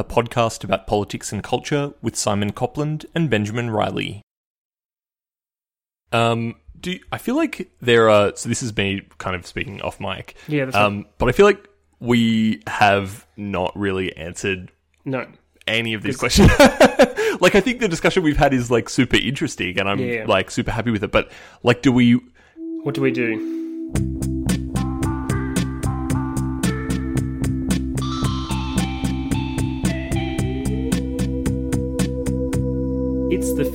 a podcast about politics and culture with Simon Copland and Benjamin Riley. Um, do I feel like there are? So this is me kind of speaking off mic. Yeah, um, but I feel like we have not really answered No. any of these questions. like I think the discussion we've had is like super interesting, and I'm Yeah. like super happy with it. But like, do we? What do we do?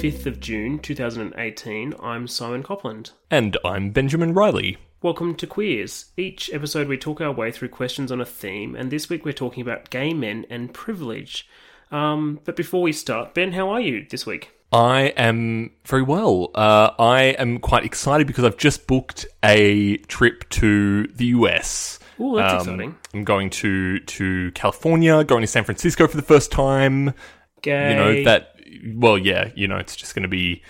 5th of June 2018. I'm Simon Copland. And I'm Benjamin Riley. Welcome to Queers. Each episode we talk our way through questions on a theme, and this week we're talking about gay men and privilege. Um, but before we start, Ben, how are you this week? I am very well. Uh, I am quite excited because I've just booked a trip to the US. Ooh, that's Um, exciting. I'm going to to California, going to San Francisco for the first time. Gay. You know that. Well, yeah. You know, it's just going to be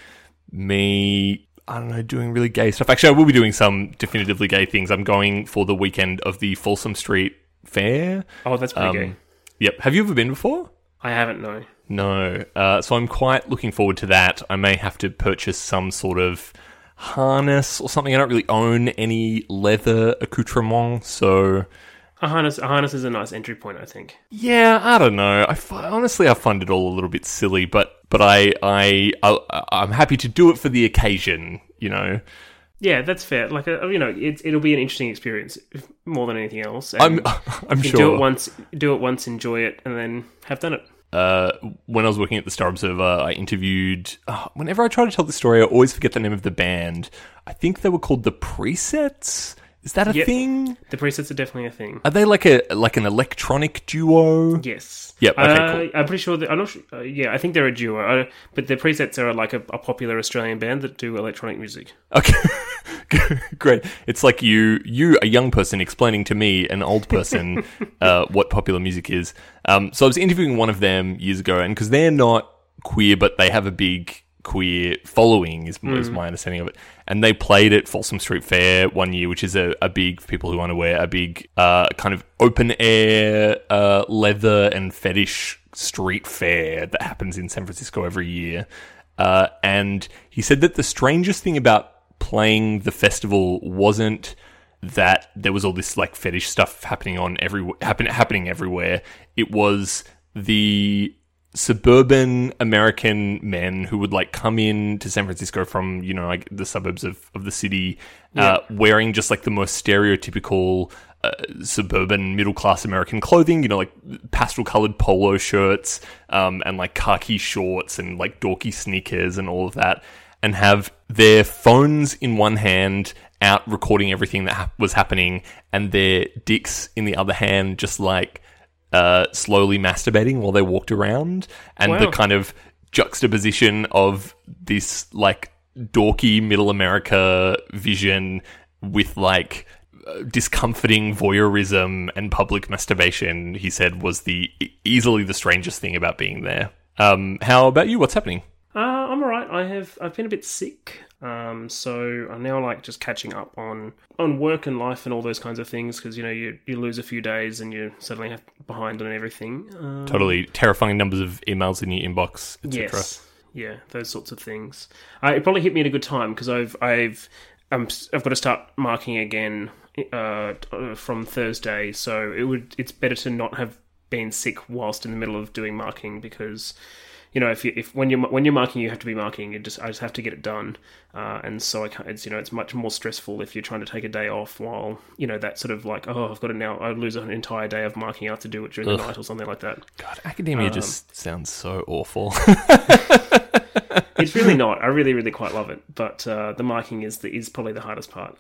me. I don't know, doing really gay stuff. Actually, I will be doing some definitively gay things. I'm going for the weekend of the Folsom Street Fair. Oh, that's pretty Um, gay. Yep. Have you ever been before? I haven't, no. No. Uh, so I'm quite looking forward to that. I may have to purchase some sort of harness or something. I don't really own any leather accoutrement, so A harness, a harness is a nice entry point, I think. yeah, I don't know. I honestly I find it all a little bit silly, but but I I, I I'm happy to do it for the occasion. You know, Yeah, that's fair. Like, uh, you know, it, it'll be an interesting experience more than anything else. I'm I'm sure. do it once, do it once, enjoy it, and then have done it. uh, when I was working at the Star Observer, I interviewed. Uh, whenever I try to tell the story, I always forget the name of the band. I think they were called the Presets. Is that a Yep. thing? The presets are definitely a thing. Are they like a like an electronic duo? Yes. Yep, okay, Uh, cool. I'm pretty sure. That, I'm not. Sure, uh, yeah, I think they're a duo. Uh, but the presets are like a, a popular Australian band that do electronic music. Okay, great. It's like you, you, a young person, explaining to me, an old person, uh, what popular music is. Um, so I was interviewing one of them years ago, and because they're not queer, but they have a big queer following, is, is my understanding of it. And they played at Folsom Street Fair one year, which is a, a big, people who aren't aware, a big uh, kind of open air uh, leather and fetish street fair that happens in San Francisco every year. Uh, and he said that the strangest thing about playing the festival wasn't that there was all this like fetish stuff happening on every happen, happening everywhere. It was the suburban American men who would like come in to San Francisco from you know like the suburbs of of the city, uh, wearing just like the most stereotypical. Uh, suburban middle class American clothing, you know, like pastel colored polo shirts, um, and like khaki shorts and like dorky sneakers and all of that and have their phones in one hand out recording everything that hap was happening and their dicks in the other hand just like uh, slowly masturbating while they walked around and the kind of juxtaposition of this like dorky middle america vision with like uh, discomforting voyeurism and public masturbation he said was the easily the strangest thing about being there. Um, how about you? What's happening Uh, I'm alright. I have. I've been a bit sick. Um, so I'm now like just catching up on on work and life and all those kinds of things because you know you you lose a few days and you're suddenly have behind on everything. Um, totally terrifying numbers of emails in your inbox, etc. Yes. Yeah, those sorts of things. Uh, it probably hit me at a good time because I've I've um, I've got to start marking again uh, from Thursday. So it would it's better to not have been sick whilst in the middle of doing marking because you know, if you, if when you're when you're marking, you have to be marking. You just I just have to get it done, uh, and so I can't, it's you know it's much more stressful if you're trying to take a day off while you know that sort of like oh I've got to now I lose an entire day of marking out to do it during Ugh. the night or something like that. God, academia um, just sounds so awful. it's really not. I really really quite love it, but uh, the marking is the, is probably the hardest part.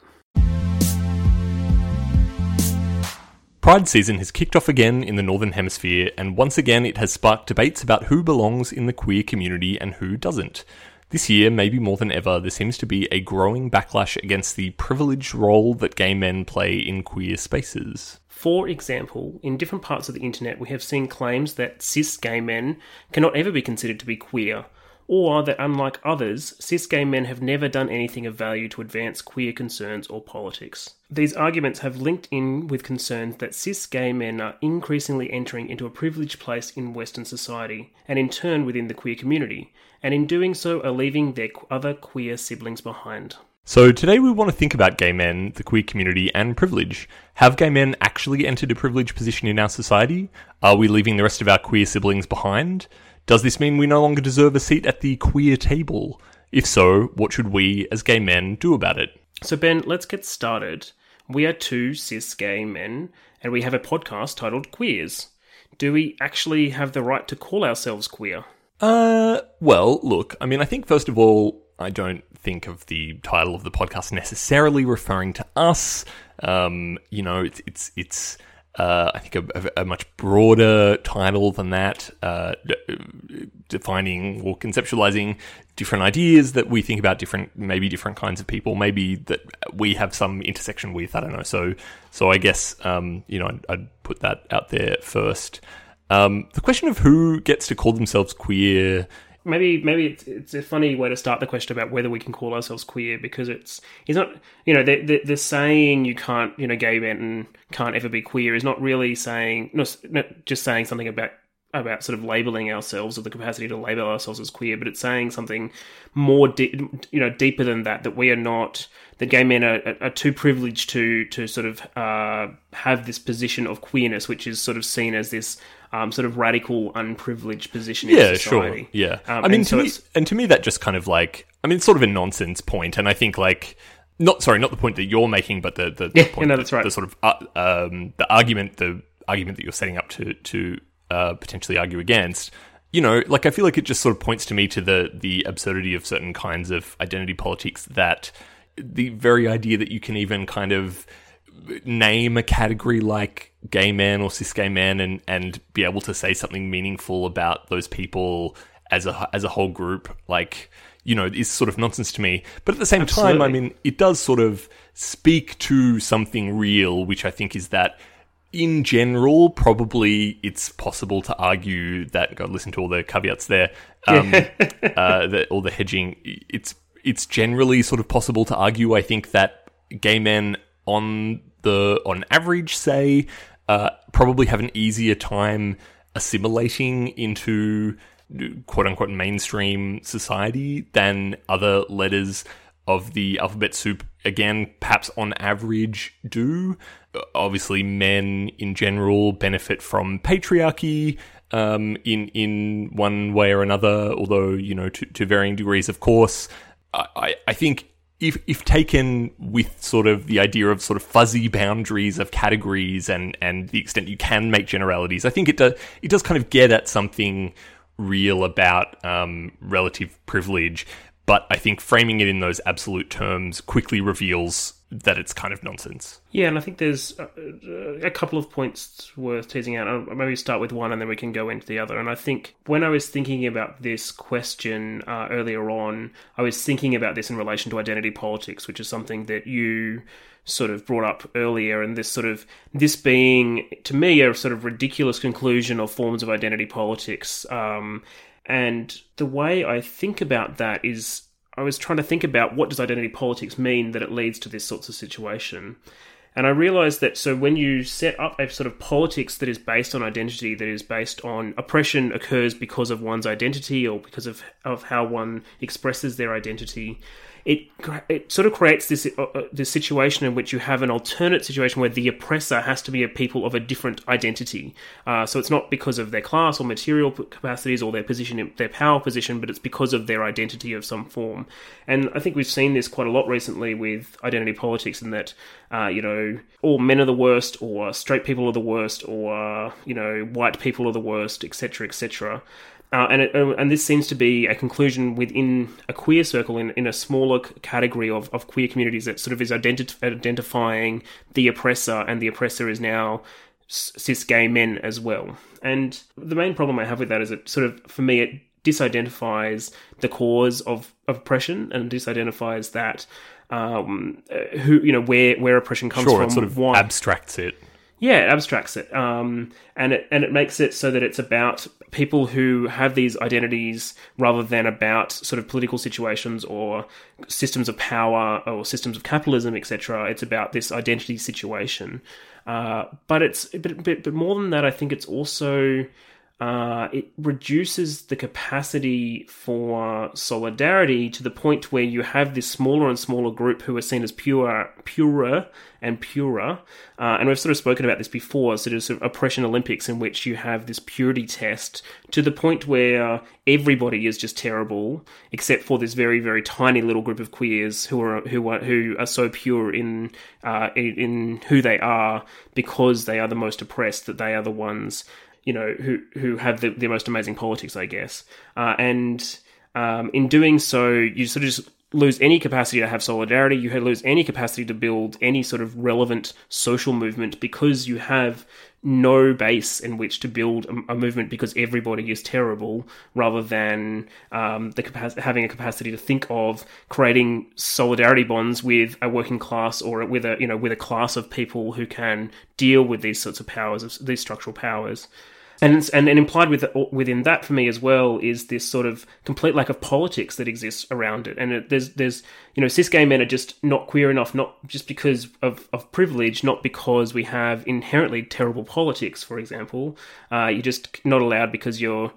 Pride season has kicked off again in the Northern Hemisphere, and once again it has sparked debates about who belongs in the queer community and who doesn't. This year, maybe more than ever, there seems to be a growing backlash against the privileged role that gay men play in queer spaces. For example, in different parts of the internet, we have seen claims that cis gay men cannot ever be considered to be queer, or that unlike others, cis gay men have never done anything of value to advance queer concerns or politics. These arguments have linked in with concerns that cis gay men are increasingly entering into a privileged place in Western society, and in turn within the queer community, and in doing so are leaving their other queer siblings behind. So, today we want to think about gay men, the queer community, and privilege. Have gay men actually entered a privileged position in our society? Are we leaving the rest of our queer siblings behind? Does this mean we no longer deserve a seat at the queer table? If so, what should we, as gay men, do about it? So, Ben, let's get started. We are two cis gay men, and we have a podcast titled Queers. Do we actually have the right to call ourselves queer? Uh, well, look, I mean, I think first of all, I don't think of the title of the podcast necessarily referring to us. Um, you know, it's it's it's uh, I think a, a, much broader title than that, uh, defining or conceptualizing different ideas that we think about different, maybe different kinds of people, maybe that we have some intersection with. I don't know. So, so I guess um, you know I'd, I'd, put that out there first. Um, the question of who gets to call themselves queer maybe maybe it's, it's a funny way to start the question about whether we can call ourselves queer because it's it's not you know the the, the saying you can't you know gay men can't ever be queer is not really saying not, not just saying something about about sort of labeling ourselves or the capacity to label ourselves as queer, but it's saying something more, de- you know, deeper than that. That we are not that gay men are, are too privileged to to sort of uh, have this position of queerness, which is sort of seen as this um, sort of radical, unprivileged position yeah, in society. Sure. Yeah, um, I mean, to so me, and to me, that just kind of like, I mean, it's sort of a nonsense point, and I think like. Not sorry, not the point that you're making, but the the, the yeah, point, no, that's right. The sort of uh, um, the argument, the argument that you're setting up to to uh, potentially argue against. You know, like I feel like it just sort of points to me to the the absurdity of certain kinds of identity politics that the very idea that you can even kind of name a category like gay man or cis gay man and and be able to say something meaningful about those people as a as a whole group like you know is sort of nonsense to me but at the same Absolutely. time i mean it does sort of speak to something real which i think is that in general probably it's possible to argue that god listen to all the caveats there um, uh, the, all the hedging. It's it's generally sort of possible to argue i think that gay men on the on average say uh, probably have an easier time assimilating into quote unquote mainstream society than other letters of the alphabet soup again perhaps on average do obviously men in general benefit from patriarchy um, in in one way or another although you know to, to varying degrees of course I, I think if if taken with sort of the idea of sort of fuzzy boundaries of categories and and the extent you can make generalities, I think it does it does kind of get at something real about um, relative privilege. But I think framing it in those absolute terms quickly reveals that it's kind of nonsense. Yeah, and I think there's a, a, couple of points worth teasing out. I'll maybe start with one and then we can go into the other. And I think when I was thinking about this question uh, earlier on, I was thinking about this in relation to identity politics, which is something that you sort of brought up earlier and this sort of this being to me a sort of ridiculous conclusion of forms of identity politics um, and the way i think about that is I was trying to think about what does identity politics mean that it leads to this sorts of situation. And I realized that so when you set up a sort of politics that is based on identity, that is based on oppression occurs because of one's identity or because of, of how one expresses their identity, it it sort of creates this uh, uh, this situation in which you have an alternate situation where the oppressor has to be a people of a different identity. Uh, so it's not because of their class or material capacities or their position, their power position, but it's because of their identity of some form. And I think we've seen this quite a lot recently with identity politics, in that uh, you know all men are the worst, or straight people are the worst, or you know white people are the worst, etc., etc. Uh, and it, uh, and this seems to be a conclusion within a queer circle in, in a smaller category of, of queer communities that sort of is identi- identifying the oppressor, and the oppressor is now cis gay men as well. And the main problem I have with that is it sort of, for me, it disidentifies the cause of, of oppression and disidentifies that um, uh, who you know where where oppression comes sure, from. It sort of why. abstracts it. Yeah, it abstracts it, um, and it and it makes it so that it's about people who have these identities rather than about sort of political situations or systems of power or systems of capitalism, etc. It's about this identity situation. Uh, but it's but, but, but more than that, I think it's also uh, it reduces the capacity for solidarity to the point where you have this smaller and smaller group who are seen as pure, purer and purer. Uh, and we've sort of spoken about this before, sort of, sort of oppression Olympics, in which you have this purity test to the point where everybody is just terrible, except for this very, very tiny little group of queers who are who are who are so pure in uh, in, in who they are because they are the most oppressed that they are the ones you know, who who have the, the most amazing politics, I guess. Uh, and um, in doing so, you sort of just lose any capacity to have solidarity. You lose any capacity to build any sort of relevant social movement because you have no base in which to build a, a movement because everybody is terrible, rather than um, the capacity, having a capacity to think of creating solidarity bonds with a working class or with a you know with a class of people who can deal with these sorts of powers, these structural powers and and, and implied with within that for me as well is this sort of complete lack of politics that exists around it. And it, there's there's you know cis gay men are just not queer enough, not just because of, of privilege, not because we have inherently terrible politics. For example, uh, you're just not allowed because you're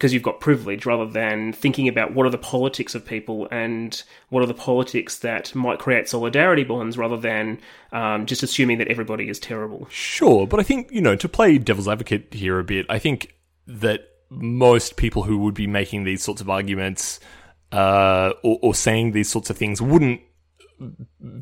because you've got privilege rather than thinking about what are the politics of people and what are the politics that might create solidarity bonds rather than um, just assuming that everybody is terrible. Sure, but I think, you know, to play devil's advocate here a bit, I think that most people who would be making these sorts of arguments uh, or, or saying these sorts of things wouldn't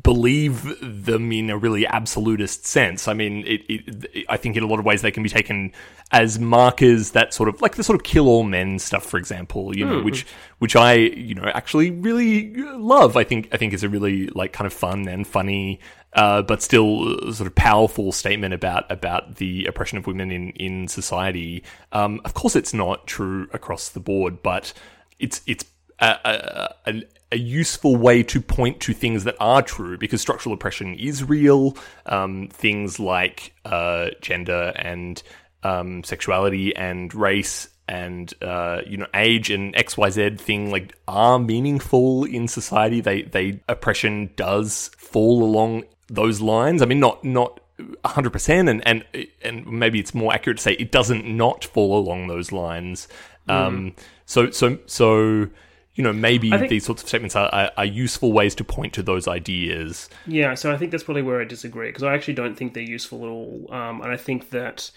believe them in a really absolutist sense. I mean, it, it, I think in a lot of ways they can be taken as markers that sort of like the sort of kill all men stuff, for example. You know, mm. which which I you know actually really love. I think I think is a really like kind of fun and funny. Uh, but still, sort of powerful statement about about the oppression of women in in society. Um, of course, it's not true across the board, but it's it's a, a, a, useful way to point to things that are true because structural oppression is real. Um, things like uh, gender and um, sexuality and race and uh, you know age and X Y Z thing like are meaningful in society. They they oppression does fall along those lines. I mean, not not. 100% and, and and maybe it's more accurate to say it doesn't not fall along those lines mm. um so so so you know, maybe think, these sorts of statements are, are, are, useful ways to point to those ideas. Yeah, so I think that's probably where I disagree because I actually don't think they're useful at all, um, and I think that.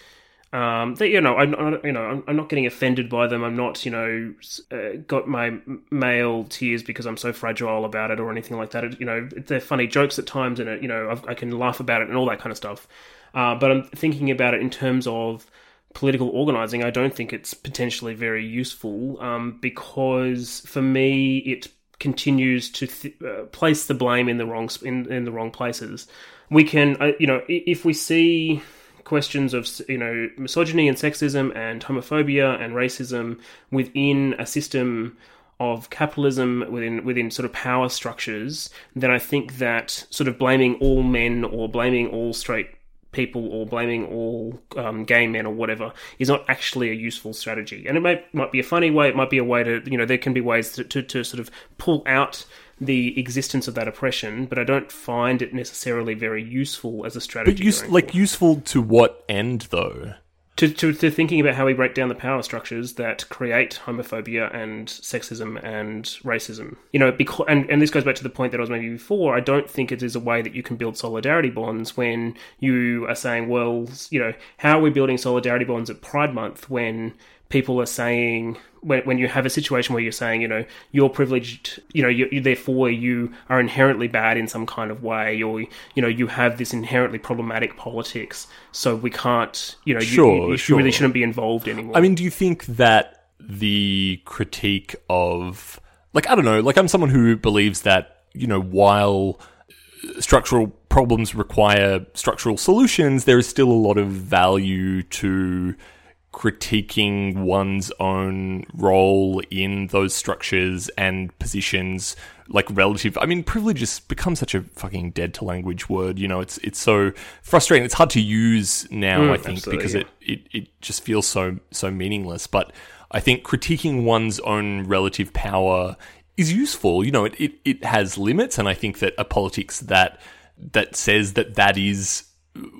Um, that you know, I'm not, you know, I'm, I'm, not getting offended by them. I'm not, you know, uh, got my male tears because I'm so fragile about it or anything like that. It, you know, they're funny jokes at times, and it, you know, I've, i can laugh about it and all that kind of stuff. Uh, but I'm thinking about it in terms of political organizing, I don't think it's potentially very useful um, because for me it continues to th- uh, place the blame in the wrong in, in the wrong places. We can, uh, you know, if we see questions of you know misogyny and sexism and homophobia and racism within a system of capitalism within within sort of power structures, then I think that sort of blaming all men or blaming all straight people or blaming all um, gay men or whatever is not actually a useful strategy. And it might might be a funny way. It might be a way to you know there can be ways to, to, to sort of pull out the existence of that oppression, but I don't find it necessarily very useful as a strategy. But use, like useful to what end though? To, to, to thinking about how we break down the power structures that create homophobia and sexism and racism. You know, because and, and this goes back to the point that I was making before. I don't think it is a way that you can build solidarity bonds when you are saying, well, you know, how are we building solidarity bonds at Pride Month when people are saying when, when you have a situation where you're saying you know you're privileged you know you, you, therefore you are inherently bad in some kind of way or you know you have this inherently problematic politics so we can't you know sure, you, you, sure. really shouldn't be involved anymore i mean do you think that the critique of like i don't know like i'm someone who believes that you know while structural problems require structural solutions there is still a lot of value to critiquing one's own role in those structures and positions like relative i mean privilege has become such a fucking dead to language word you know it's it's so frustrating. It's hard to use now mm, i think because it, it it just feels so so meaningless. But i think critiquing one's own relative power is useful. You know it, it, it has limits and i think that a politics that that says that that is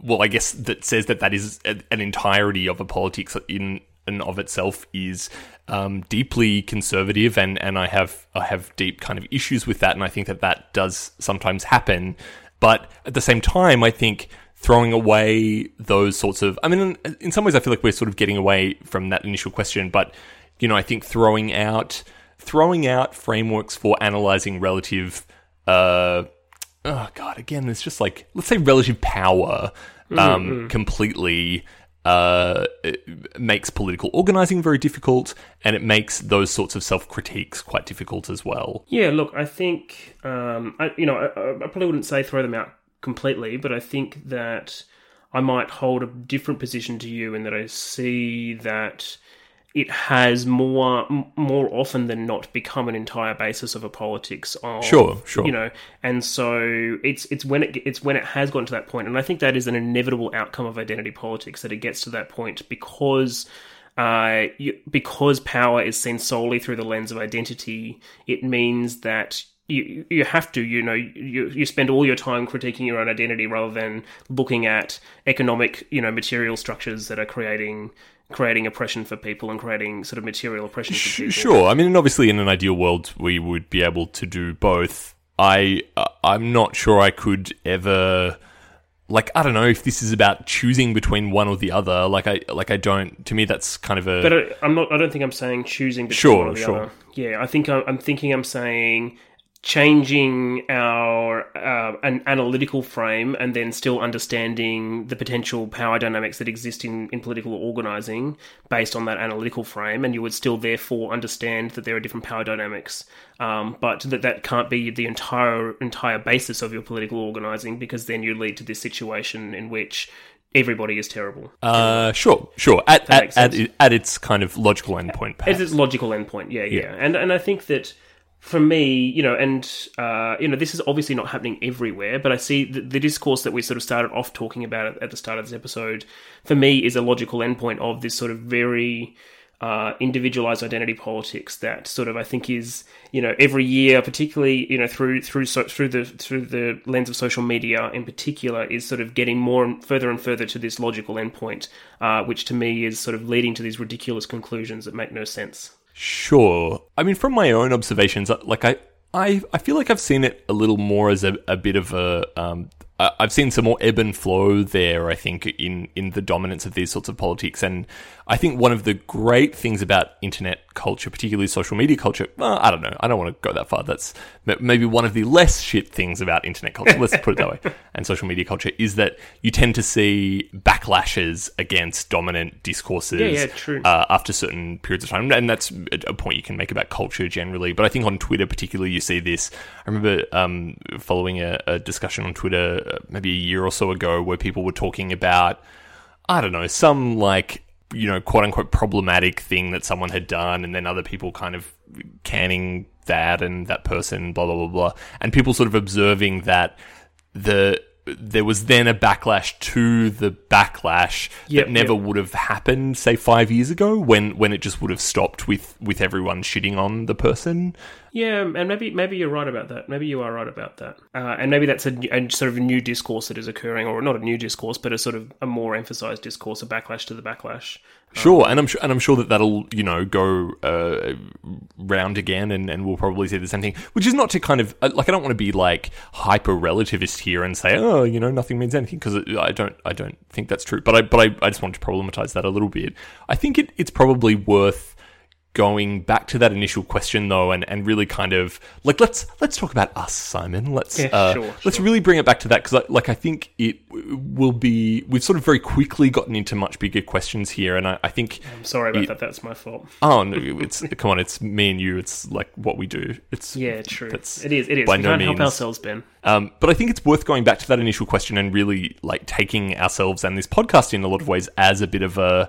well, I guess that says that that is an entirety of a politics in and of itself is um, deeply conservative, and, and I have I have deep kind of issues with that, and I think that that does sometimes happen. But at the same time, I think throwing away those sorts of I mean, in, in some ways, I feel like we're sort of getting away from that initial question, but you know, I think throwing out throwing out frameworks for analyzing relative. Uh, oh god, again, it's just like let's say relative power um, mm-hmm. completely uh, makes political organizing very difficult, and it makes those sorts of self critiques quite difficult as well. Yeah, look, I think um, I, you know I, I probably wouldn't say throw them out completely, but I think that I might hold a different position to you in that I see that it has more more often than not become an entire basis of a politics of sure sure. you know and so it's it's when it it's when it has gotten to that point and i think that is an inevitable outcome of identity politics that it gets to that point because uh, you, because power is seen solely through the lens of identity, it means that you you have to you know you you spend all your time critiquing your own identity rather than looking at economic you know material structures that are creating creating oppression for people and creating sort of material oppression for people. Sure. I mean, and obviously, in an ideal world, we would be able to do both. I uh, I'm not sure I could ever like I don't know if this is about choosing between one or the other. Like I like I don't. To me, that's kind of a. But I, I'm not. I don't think I'm saying choosing between sure, one or the sure. other. Yeah, I think I'm, I'm thinking I'm saying changing our uh, an analytical frame and then still understanding the potential power dynamics that exist in, in political organizing based on that analytical frame and you would still therefore understand that there are different power dynamics um, but that that can't be the entire entire basis of your political organizing because then you lead to this situation in which everybody is terrible. Uh, sure, sure. At at, at, at, its kind of logical endpoint, perhaps. At its logical endpoint, yeah, yeah, yeah. And and I think that for me, you know, and uh, you know, this is obviously not happening everywhere, but I see the, the, discourse that we sort of started off talking about at the start of this episode. For me, is a logical endpoint of this sort of very uh, individualized identity politics that sort of I think is you know every year, particularly you know through through so, through the through the lens of social media in particular, is sort of getting more and further and further to this logical endpoint, uh, which to me is sort of leading to these ridiculous conclusions that make no sense. Sure. I mean, from my own observations, uh, like I, I, I feel like I've seen it a little more as a, a bit of a um, I've seen some more ebb and flow there. I think in in the dominance of these sorts of politics, and I think one of the great things about internet culture, particularly social media culture, well, I don't know, I don't want to go that far. That's maybe one of the less shit things about internet culture. Let's put it that way. And social media culture is that you tend to see backlashes against dominant discourses. Yeah, yeah. Uh, after certain periods of time, and that's a point you can make about culture generally. But I think on Twitter, particularly, you see this. I remember um, following a, a discussion on Twitter uh, maybe a year or so ago where people were talking about, I don't know, some like, you know, quote unquote problematic thing that someone had done, and then other people kind of canning that and that person, blah, blah, blah, blah. And people sort of observing that the there was then a backlash to the backlash Yep, that never yep. would have happened, say five years ago, when when it just would have stopped with with everyone shitting on the person. Yeah, and maybe maybe you're right about that. Maybe you are right about that. Uh, and maybe that's a, a sort of a new discourse that is occurring, or not a new discourse, but a sort of a more emphasized discourse, a backlash to the backlash. Sure, and I'm sure, and I'm sure that that'll you know go uh, round again, and, and we'll probably see the same thing. Which is not to kind of uh, like I don't want to be like hyper relativist here and say oh you know nothing means anything because I don't I don't think that's true. But I but I, I just want to problematize that a little bit. I think it, it's probably worth going back to that initial question though and, and really kind of like let's let's talk about us simon let's Yeah, uh, sure, let's sure. really bring it back to that because like i think it will be we've sort of very quickly gotten into much bigger questions here and i, I think I'm sorry about it- that. That's my fault. oh no it's come on it's me and you it's like what we do it's Yeah, true. that's it is. It is. by we no can't help ourselves, Ben. um, but I think it's worth going back to that initial question and really like taking ourselves and this podcast in a lot of ways as a bit of a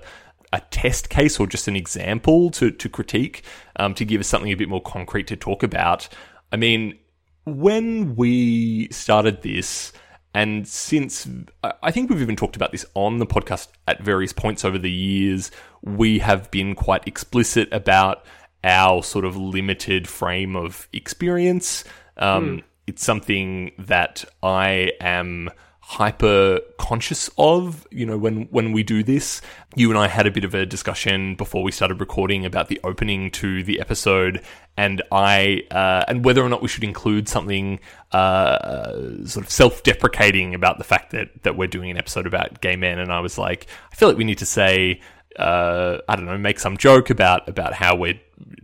a test case or just an example to to critique um, to give us something a bit more concrete to talk about. I mean, when we started this. And since I- think we've even talked about this on the podcast at various points over the years, we have been quite explicit about our sort of limited frame of experience. Um, It's something that I am hyper conscious of. You know, when when we do this, you and I had a bit of a discussion before we started recording about the opening to the episode, and I uh, and whether or not we should include something uh, sort of self deprecating about the fact that that we're doing an episode about gay men. And I was like, I feel like we need to say uh, I don't know, make some joke about about how we're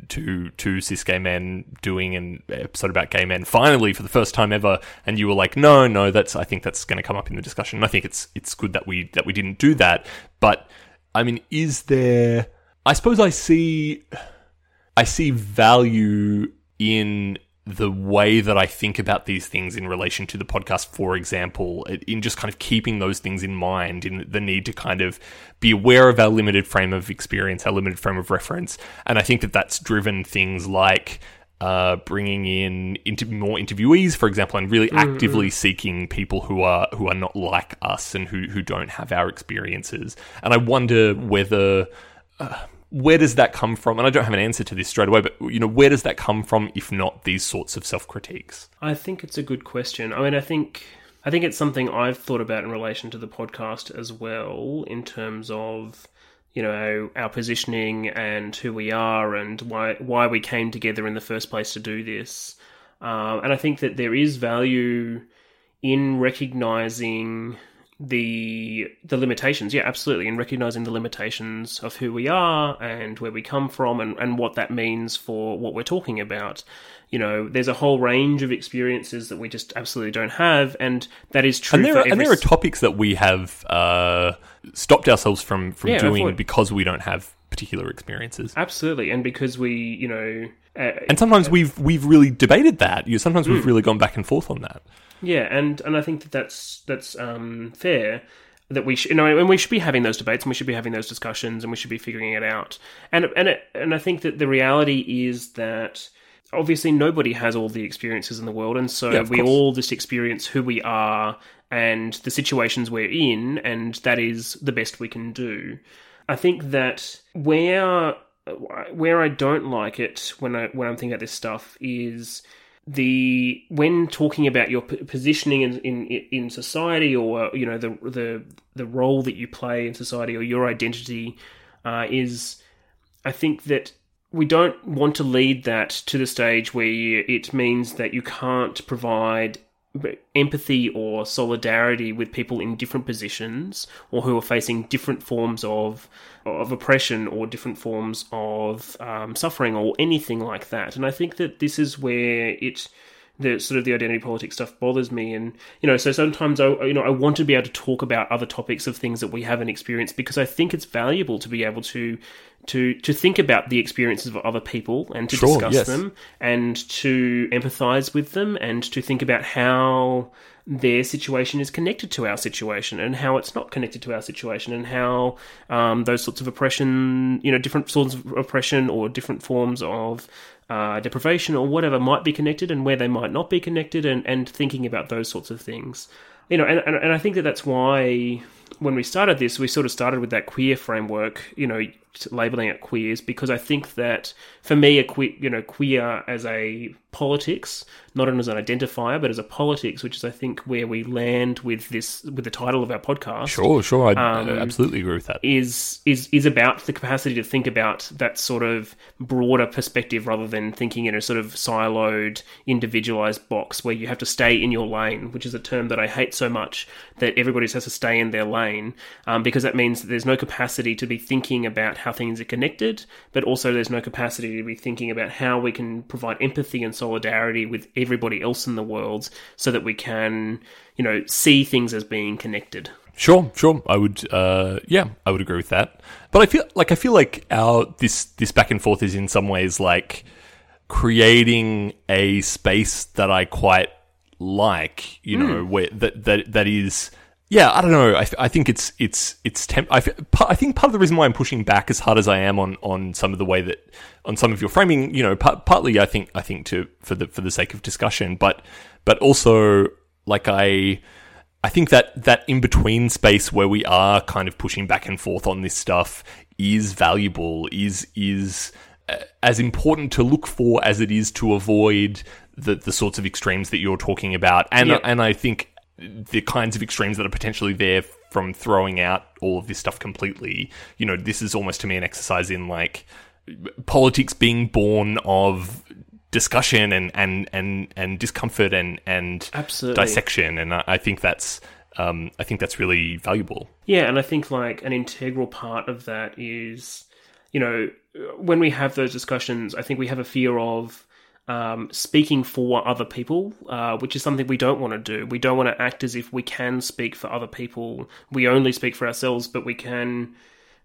two two cis gay men doing an episode about gay men finally for the first time ever, and you were like, no, no, that's I think that's going to come up in the discussion. And I think it's it's good that we that we didn't do that. But I mean, is there? I suppose I see I see value in the way that I think about these things in relation to the podcast, for example, in just kind of keeping those things in mind, in the need to kind of be aware of our limited frame of experience, our limited frame of reference. And I think that that's driven things like uh, bringing in inter- more interviewees, for example, and really actively seeking people who are who are not like us and who who don't have our experiences. And I wonder whether where does that come from? And I don't have an answer to this straight away, but you know, where does that come from if not these sorts of self critiques? I think it's a good question. I mean, I think I think it's something I've thought about in relation to the podcast as well, in terms of you know our, positioning and who we are and why why we came together in the first place to do this. Um, and I think that there is value in recognizing the the limitations yeah absolutely in recognizing the limitations of who we are and where we come from and, and what that means for what we're talking about you know there's a whole range of experiences that we just absolutely don't have and that is true And there are, and there are topics that we have uh, stopped ourselves from from Yeah, doing because we don't have particular experiences. absolutely and because we you know uh, And sometimes we've we've really debated that. You sometimes Hmm. we've really gone back and forth on that. Yeah, and and I think that that's that's um, fair. That we should, you know, and we should be having those debates, and we should be having those discussions, and we should be figuring it out. And and it, and I think that the reality is that obviously nobody has all the experiences in the world, and so Yeah, we course. all just experience who we are and the situations we're in, and that is the best we can do. I think that where where I don't like it when I when I'm thinking about this stuff is the when talking about your positioning in, in in society or you know the the the role that you play in society or your identity uh, is I think that we don't want to lead that to the stage where it means that you can't provide empathy or solidarity with people in different positions or who are facing different forms of of oppression or different forms of um, suffering or anything like that. And I think that this is where it the sort of the identity politics stuff bothers me and you know so sometimes I you know I want to be able to talk about other topics of things that we haven't experienced because I think it's valuable to be able to to to think about the experiences of other people and to Sure, discuss yes. them and to empathize with them and to think about how their situation is connected to our situation and how it's not connected to our situation and how um, those sorts of oppression, you know, different sorts of oppression or different forms of uh, deprivation or whatever might be connected and where they might not be connected and, and thinking about those sorts of things. you know, and, and and I think that that's why when we started this, we sort of started with that queer framework, you know, labeling it queers, because I think that for me, a queer, you know, queer as a politics, not as an identifier, but as a politics, which is I think where we land with this with the title of our podcast. Sure, sure, I um, absolutely agree with that. Is is is about the capacity to think about that sort of broader perspective rather than thinking in a sort of siloed, individualized box where you have to stay in your lane, which is a term that I hate so much that everybody has to stay in their lane, um, because that means that there's no capacity to be thinking about how things are connected, but also there's no capacity to be thinking about how we can provide empathy and solidarity with everybody else in the world so that we can, you know, see things as being connected. Sure, sure. I would, uh, yeah, I would agree with that. But I feel like I feel like our this this back and forth is in some ways like creating a space that I quite like. You know, mm. where that that that is yeah, I don't know. I, I think it's it's it's temp- I, I think part of the reason why I'm pushing back as hard as I am on, on some of the way that on some of your framing, you know, part, partly I think I think to for the for the sake of discussion, but but also like I I think that that in between space where we are kind of pushing back and forth on this stuff is valuable, is is uh, as important to look for as it is to avoid the the sorts of extremes that you're talking about, and and I think the kinds of extremes that are potentially there from throwing out all of this stuff completely. You know, this is almost to me an exercise in like politics being born of discussion and and and and discomfort and and Absolutely. dissection and I, I think that's um, I think that's really valuable. Yeah, and I think like an integral part of that is, you know, when we have those discussions, I think we have a fear of um, speaking for other people, uh, which is something we don't want to do. We don't want to act as if we can speak for other people. We only speak for ourselves, but we can.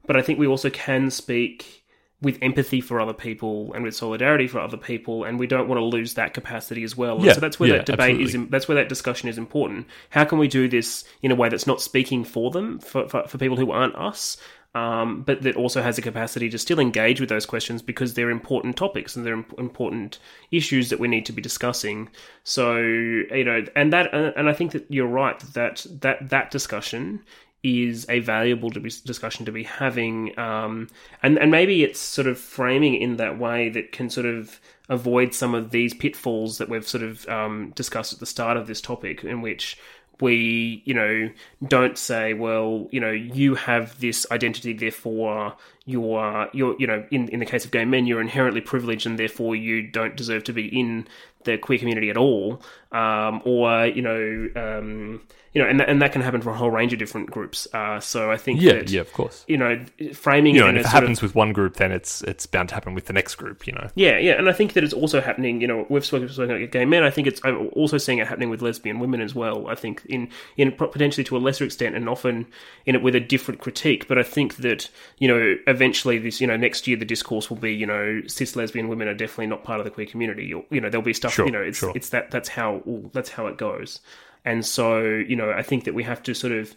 But I think we also can speak with empathy for other people and with solidarity for other people, and we don't want to lose that capacity as well. Yeah, so that's where yeah, that debate absolutely. is. That's where that discussion is important. How can we do this in a way that's not speaking for them, for, for, for people who aren't us, um, but that also has a capacity to still engage with those questions because they're important topics and they're imp- important issues that we need to be discussing. So you know, and that, and I think that you're right that that that discussion is a valuable to be, discussion to be having, um, and and maybe it's sort of framing in that way that can sort of avoid some of these pitfalls that we've sort of um, discussed at the start of this topic, in which we, you know, don't say, well, you know, you have this identity, therefore you're, you're, you know, in, in the case of gay men, you're inherently privileged and therefore you don't deserve to be in the queer community at all. Um, or, you know, um, you know, and that, and that can happen for a whole range of different groups. Uh, so I think yeah, that, yeah, of course. You know, framing you know, it and if it happens of, with one group, then it's it's bound to happen with the next group. You know. yeah, yeah, and I think that it's also happening. You know, we've spoken, spoken about gay men. I think it's I'm also seeing it happening with lesbian women as well. I think in in potentially to a lesser extent, and often in it with a different critique. But I think that you know, eventually this, you know, next year the discourse will be, you know, cis lesbian women are definitely not part of the queer community. Or, you know, there'll be stuff. Sure, you know, it's sure. it's that that's how that's how it goes. And so, you know, I think that we have to sort of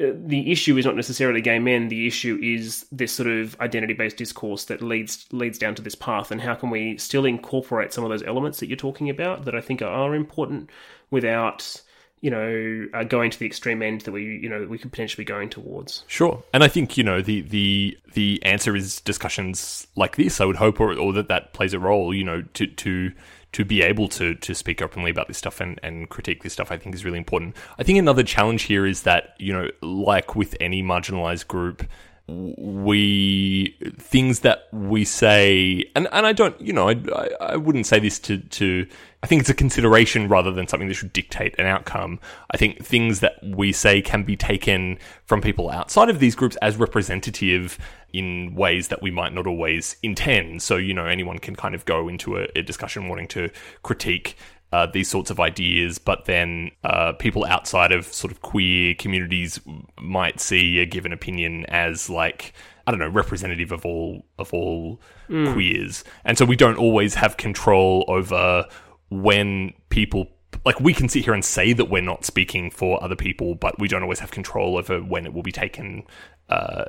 uh, the issue is not necessarily gay men. The issue is this sort of identity-based discourse that leads leads down to this path. And how can we still incorporate some of those elements that you're talking about that I think are important without, you know, uh, going to the extreme end that we, you know, we could potentially be going towards. Sure, and I think you know the the the answer is discussions like this. I would hope, or, or that that plays a role. You know, to to to be able to to speak openly about this stuff and, and critique this stuff, I think is really important. I think another challenge here is that you know, like with any marginalized group, we things that we say, and and I don't, you know, I I, I wouldn't say this to to. I think it's a consideration rather than something that should dictate an outcome. I think things that we say can be taken from people outside of these groups as representative in ways that we might not always intend. So, you know, anyone can kind of go into a, a discussion wanting to critique uh, these sorts of ideas, but then uh, people outside of sort of queer communities might see a given opinion as like I don't know representative of all of all queers, and so we don't always have control over when people like we can sit here and say that we're not speaking for other people, but we don't always have control over when it will be taken uh,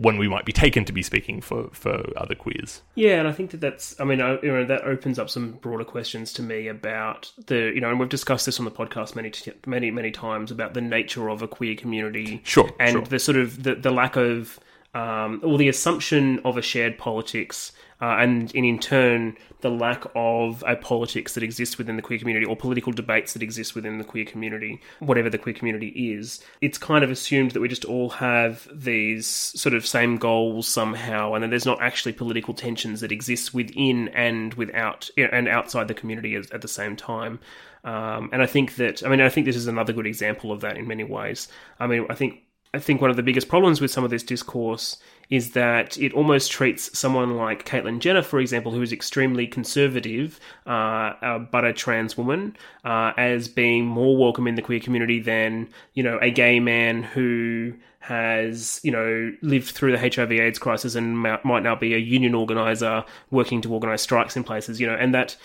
when we might be taken to be speaking for, for other queers. Yeah, and I think that that's. I mean, I, you know, that opens up some broader questions to me about the, you know, and we've discussed this on the podcast many, many, many times about the nature of a queer community. Sure, and sure. the sort of the, the lack of, um, or the assumption of a shared politics uh, and, and in turn the lack of a politics that exists within the queer community or political debates that exist within the queer community, whatever the queer community is. It's kind of assumed that we just all have these sort of same goals somehow, and that there's not actually political tensions that exist within and without and outside the community at the same time. Um, and I think that I mean I think this is another good example of that in many ways. I mean I think I think one of the biggest problems with some of this discourse is that it almost treats someone like Caitlyn Jenner, for example, who is extremely conservative, uh, uh, but a trans woman, uh, as being more welcome in the queer community than, you know, a gay man who has, you know, lived through the HIV AIDS crisis and might now be a union organizer working to organize strikes in places, you know, and that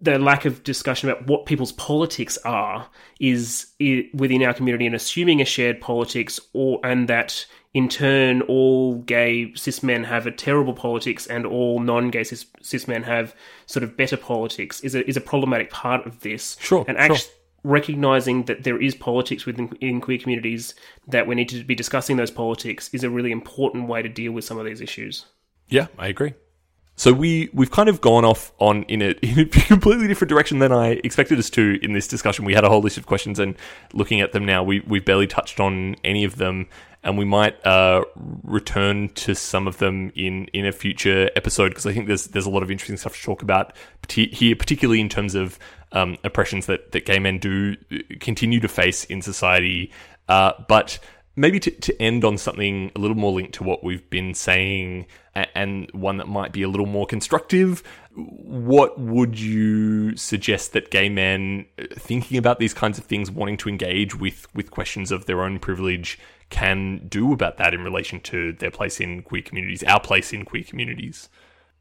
the lack of discussion about what people's politics are is, within our community and assuming a shared politics or and that in turn all gay cis men have a terrible politics and all non-gay cis, cis men have sort of better politics is a is a problematic part of this. Sure and actually sure. recognizing that there is politics within in queer communities that we need to be discussing those politics is a really important way to deal with some of these issues. Yeah i agree so we we've kind of gone off on in a, in a completely different direction than I expected us to in this discussion. We had a whole list of questions, and looking at them now, we we've barely touched on any of them, and we might uh, return to some of them in in a future episode because I think there's there's a lot of interesting stuff to talk about here, particularly in terms of um, oppressions that that gay men do continue to face in society, uh, but maybe to, to end on something a little more linked to what we've been saying and one that might be a little more constructive, what would you suggest that gay men uh, thinking about these kinds of things, wanting to engage with, with questions of their own privilege, can do about that in relation to their place in queer communities, our place in queer communities?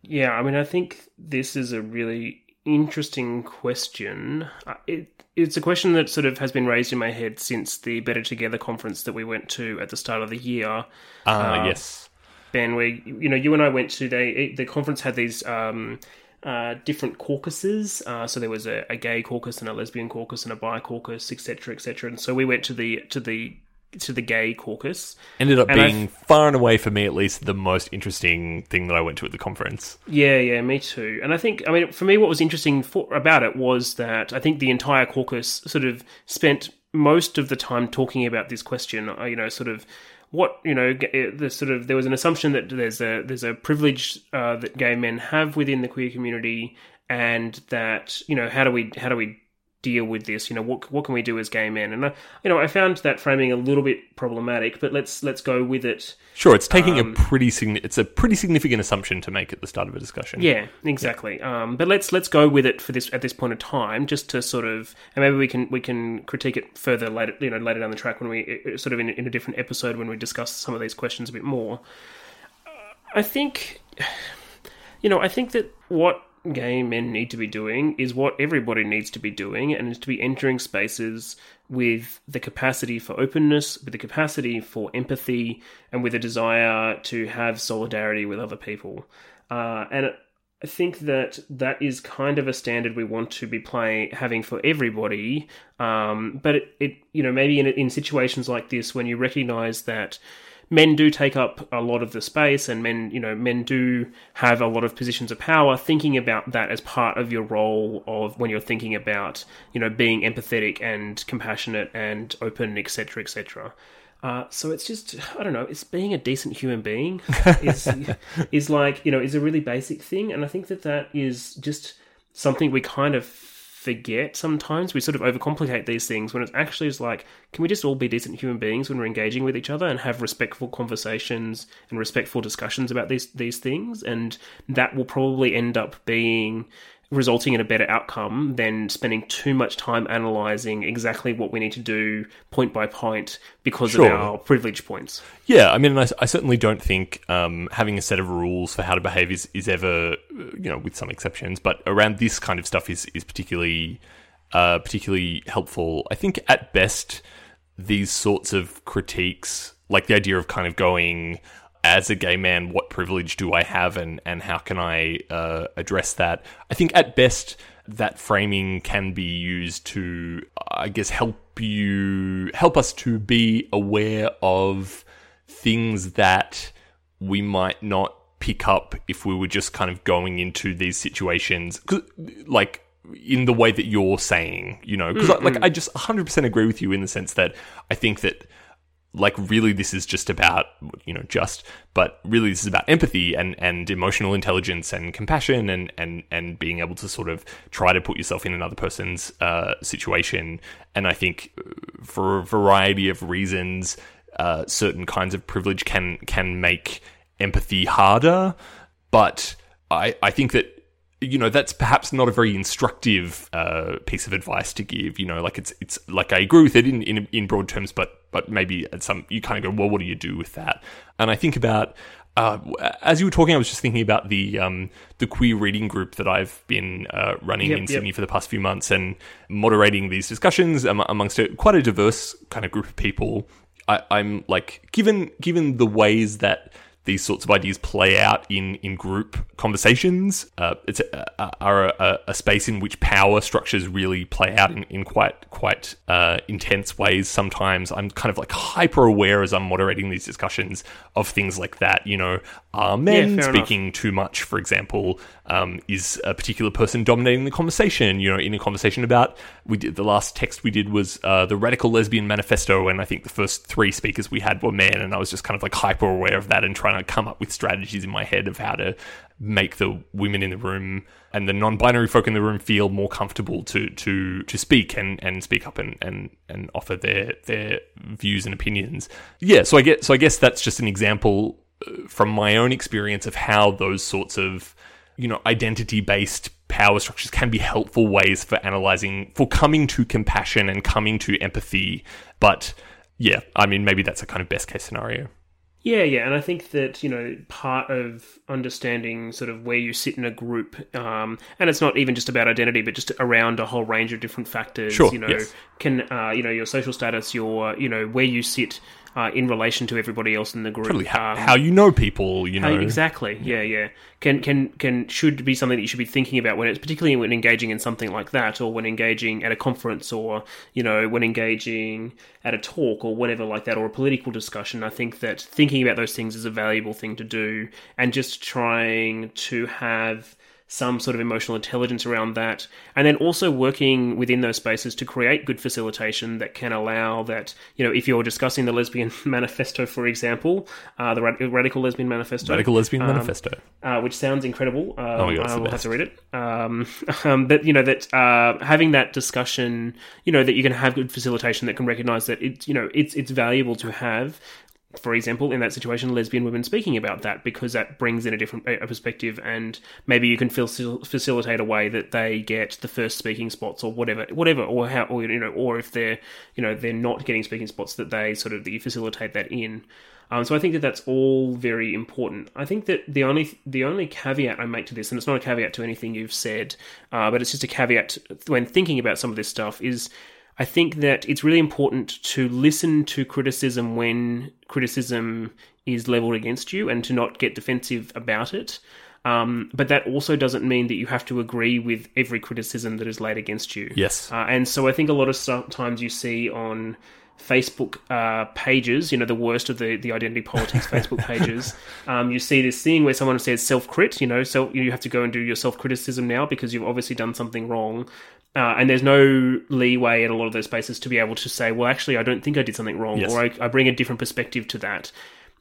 Yeah, I mean, I think this is a really interesting question. Uh, it, it's a question that sort of has been raised in my head since the Better Together conference that we went to at the start of the year. Ah, uh, yes. Ben, where you know you and I went to they the conference had these um, uh, different caucuses. Uh, so there was a, a, gay caucus and a lesbian caucus and a bi caucus, etc., etc. And so we went to the to the to the gay caucus. Ended up and being I've, far and away for me, at least, the most interesting thing that I went to at the conference. Yeah, yeah, me too. And I think, I mean, for me, what was interesting for, about it was that I think the entire caucus sort of spent most of the time talking about this question. Uh, you know, sort of what you know the sort of there was an assumption that there's a there's a privilege uh, that gay men have within the queer community and that you know how do we how do we deal with this? You know, what what can we do as gay men? And I, you know, I found that framing a little bit problematic, but let's let's go with it. Sure, it's taking um, a pretty signi- it's a pretty significant assumption to make at the start of a discussion. Yeah, exactly. Yeah. Um, but let's let's go with it for this at this point of time, just to sort of, and maybe we can we can critique it further later, you know, later down the track when we sort of in, in a different episode when we discuss some of these questions a bit more. I think, you know, I think that what gay men need to be doing is what everybody needs to be doing, and is to be entering spaces with the capacity for openness, with the capacity for empathy, and with a desire to have solidarity with other people. Uh, and I think that that is kind of a standard we want to be playing, having for everybody. Um, but it, it, you know, maybe in in situations like this, when you recognise that men do take up a lot of the space and men you know men do have a lot of positions of power thinking about that as part of your role of when you're thinking about you know being empathetic and compassionate and open etc etc uh, so it's just I don't know. It's being a decent human being is is like you know is a really basic thing, and I think that that is just something we kind of forget sometimes. We sort of overcomplicate these things when it's actually just like, can we just all be decent human beings when we're engaging with each other and have respectful conversations and respectful discussions about these these things? And that will probably end up being resulting in a better outcome than spending too much time analyzing exactly what we need to do point by point because sure. of our privilege points. Yeah, I mean, I, I certainly don't think um, having a set of rules for how to behave is, is ever, you know, with some exceptions, but around this kind of stuff is is particularly uh, particularly helpful. I think at best these sorts of critiques like the idea of kind of going as a gay man, what privilege do I have, and and how can I uh, address that? I think at best that framing can be used to, I guess, help you help us to be aware of things that we might not pick up if we were just kind of going into these situations, like in the way that you're saying, you know, because mm-hmm. like I just 100% agree with you in the sense that I think that like really this is just about you know just but really this is about empathy and and emotional intelligence and compassion and and and being able to sort of try to put yourself in another person's uh, situation. And i think uh, for a variety of reasons uh, certain kinds of privilege can can make empathy harder. But i i think that you know that's perhaps not a very instructive uh, piece of advice to give. You know, like it's it's like I agree with it in, in in broad terms, but but maybe at some you kind of go, well, what do you do with that? And I think about uh, as you were talking, I was just thinking about the um, the queer reading group that I've been uh, running yep, in Sydney for the past few months and moderating these discussions amongst a, quite a diverse kind of group of people. I, I'm like given given the ways that these sorts of ideas play out in in group conversations. Uh, it's a, are a, a, space in which power structures really play out in, in quite quite uh, intense ways. Sometimes I'm kind of like hyper aware as I'm moderating these discussions of things like that. You know, are men yeah, speaking enough. too much, for example? Um, is a particular person dominating the conversation? You know, in a conversation about we did the last text we did was uh, the Radical Lesbian Manifesto, and I think the first three speakers we had were men, and I was just kind of like hyper aware of that and trying to Uh, come up with strategies in my head of how to make the women in the room and the non-binary folk in the room feel more comfortable to to to speak and and speak up and and and offer their their views and opinions. Yeah, so I get so I guess that's just an example uh, from my own experience of how those sorts of you know identity based power structures can be helpful ways for analyzing for coming to compassion and coming to empathy but yeah i mean maybe that's a kind of best case scenario yeah, yeah, and I think that you know part of understanding sort of where you sit in a group, um, and it's not even just about identity, but just around a whole range of different factors. Sure, you know, yes. can uh, you know your social status, your you know where you sit uh, in relation to everybody else in the group. Totally. How, um, how you know people, you know. Exactly. Yeah, yeah. Can can can should be something that you should be thinking about when it's particularly when engaging in something like that, or when engaging at a conference, or you know when engaging at a talk or whatever like that, or a political discussion. I think that thinking about those things is a valuable thing to do, and just trying to have some sort of emotional intelligence around that, and then also working within those spaces to create good facilitation that can allow that, you know, if you're discussing the Lesbian Manifesto, for example, uh, the Radical Lesbian Manifesto. Radical Lesbian um, Manifesto. Uh, which sounds incredible. Um, oh my God, I will have to read it. Um, um, but, you know, that uh, having that discussion, you know, that you can have good facilitation that can recognize that it's, you know, it's, it's valuable to have for example, in that situation, lesbian women speaking about that because that brings in a different a perspective, and maybe you can facil- facilitate a way that they get the first speaking spots or whatever, whatever, or how, or you know, or if they're you know they're not getting speaking spots, that they sort of you facilitate that in. Um, so I think that that's all very important. I think that the only the only caveat I make to this, and it's not a caveat to anything you've said, uh, but it's just a caveat when thinking about some of this stuff, is I think that it's really important to listen to criticism when criticism is leveled against you and to not get defensive about it. Um, but that also doesn't mean that you have to agree with every criticism that is laid against you. Yes. Uh, and so I think a lot of times you see on Facebook uh, pages, you know, the worst of the, the identity politics Facebook pages, um, you see this thing where someone says self crit, you know, so you have to go and do your self criticism now because you've obviously done something wrong. Uh, and there's no leeway in a lot of those spaces to be able to say, well, actually, I don't think I did something wrong, yes. or I, I bring a different perspective to that.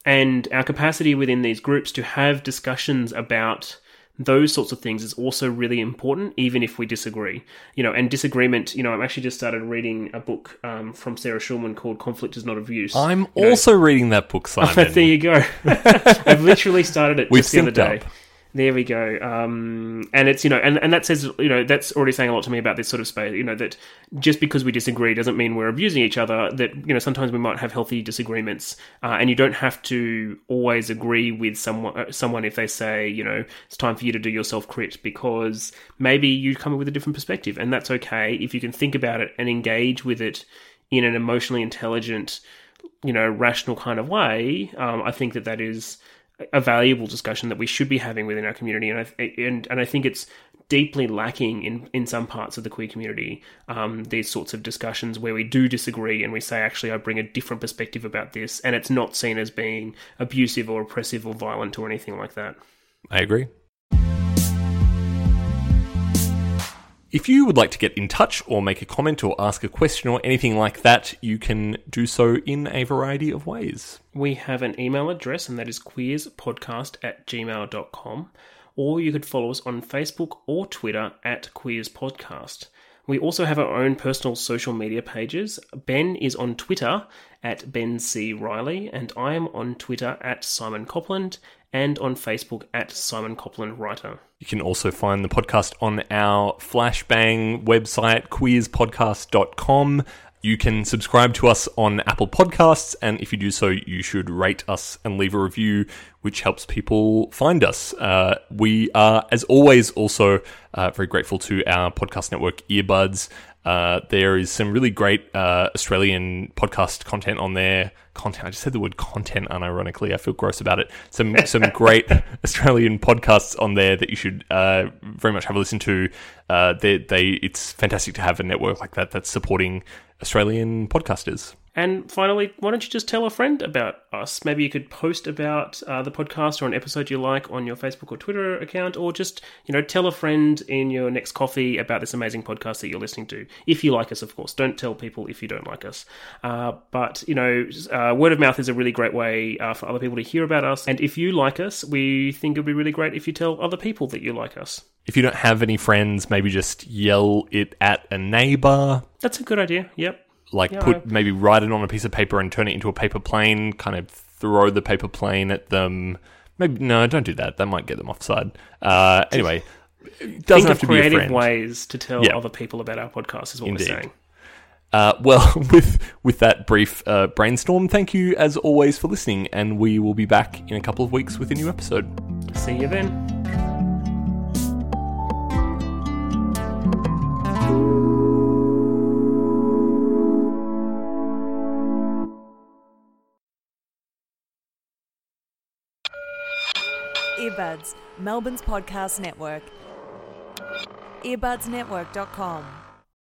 And our capacity within these groups to have discussions about those sorts of things is also really important, even if we disagree. You know, and disagreement. You know, I'm actually just started reading a book um, from Sarah Schulman called "Conflict Is Not Abuse." I'm also know. reading that book, Simon. there you go. I've literally started it We've just the other day. Up. There we go. Um, and it's you know, and, and that says you know that's already saying a lot to me about this sort of space. You know that just because we disagree doesn't mean we're abusing each other. That you know sometimes we might have healthy disagreements, uh, and you don't have to always agree with someone uh, someone if they say you know it's time for you to do your self crit because maybe you come up with a different perspective, and that's okay if you can think about it and engage with it in an emotionally intelligent you know rational kind of way, um, I think that that is a valuable discussion that we should be having within our community, and I and and I think it's deeply lacking in in some parts of the queer community. Um, these sorts of discussions where we do disagree and we say, actually, I bring a different perspective about this, and it's not seen as being abusive or oppressive or violent or anything like that. I agree. If you would like to get in touch or make a comment or ask a question or anything like that, you can do so in a variety of ways. We have an email address, and that is queerspodcast at gmail.com, or you could follow us on Facebook or Twitter at queerspodcast. We also have our own personal social media pages. Ben is on Twitter at Ben C. Riley, and I am on Twitter at Simon Copland and on Facebook at Simon Copland Writer. You can also find the podcast on our Flashbang website, queerspodcast.com. You can subscribe to us on Apple Podcasts, and if you do so, you should rate us and leave a review, which helps people find us. Uh, we are, as always, also uh, very grateful to our podcast network, Earbuds. Uh, there is some really great uh, Australian podcast content on there. Content. I just said the word content unironically. I feel gross about it. Some some great Australian podcasts on there that you should uh, very much have a listen to. Uh, they, they it's fantastic to have a network like that that's supporting Australian podcasters. And finally, why don't you just tell a friend about us? Maybe you could post about uh, the podcast or an episode you like on your Facebook or Twitter account, or just you know tell a friend in your next coffee about this amazing podcast that you're listening to. If you like us, of course. Don't tell people if you don't like us. Uh, but you know, uh, word of mouth is a really great way uh, for other people to hear about us. And if you like us, we think it'd be really great if you tell other people that you like us. If you don't have any friends, maybe just yell it at a neighbor. That's a good idea. Yep like yeah, put I... maybe write it on a piece of paper and turn it into a paper plane. Kind of throw the paper plane at them. Maybe no, don't do that. That might get them offside. Uh, anyway, it doesn't have to be a friend. ways to tell yeah. other people about our podcast. Is what Indeed. we're saying. Uh, well, with with that brief uh, brainstorm, thank you as always for listening, and we will be back in a couple of weeks with a new episode. See you then. Earbuds, Melbourne's podcast network. Earbudsnetwork.com.